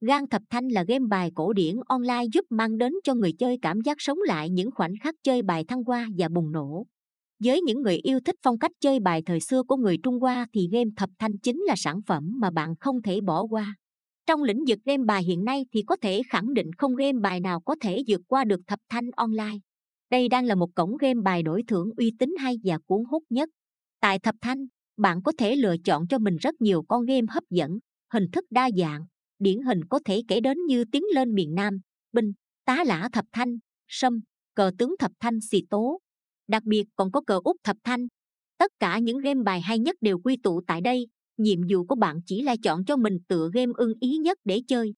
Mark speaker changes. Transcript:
Speaker 1: Gan thập thanh là game bài cổ điển online giúp mang đến cho người chơi cảm giác sống lại những khoảnh khắc chơi bài thăng hoa và bùng nổ. Với những người yêu thích phong cách chơi bài thời xưa của người Trung Hoa thì game thập thanh chính là sản phẩm mà bạn không thể bỏ qua. Trong lĩnh vực game bài hiện nay thì có thể khẳng định không game bài nào có thể vượt qua được thập thanh online. Đây đang là một cổng game bài đổi thưởng uy tín hay và cuốn hút nhất. Tại thập thanh, bạn có thể lựa chọn cho mình rất nhiều con game hấp dẫn, hình thức đa dạng, điển hình có thể kể đến như tiến lên miền Nam, binh, tá lã thập thanh, sâm, cờ tướng thập thanh xì tố. Đặc biệt còn có cờ út thập thanh. Tất cả những game bài hay nhất đều quy tụ tại đây. Nhiệm vụ của bạn chỉ là chọn cho mình tựa game ưng ý nhất để chơi.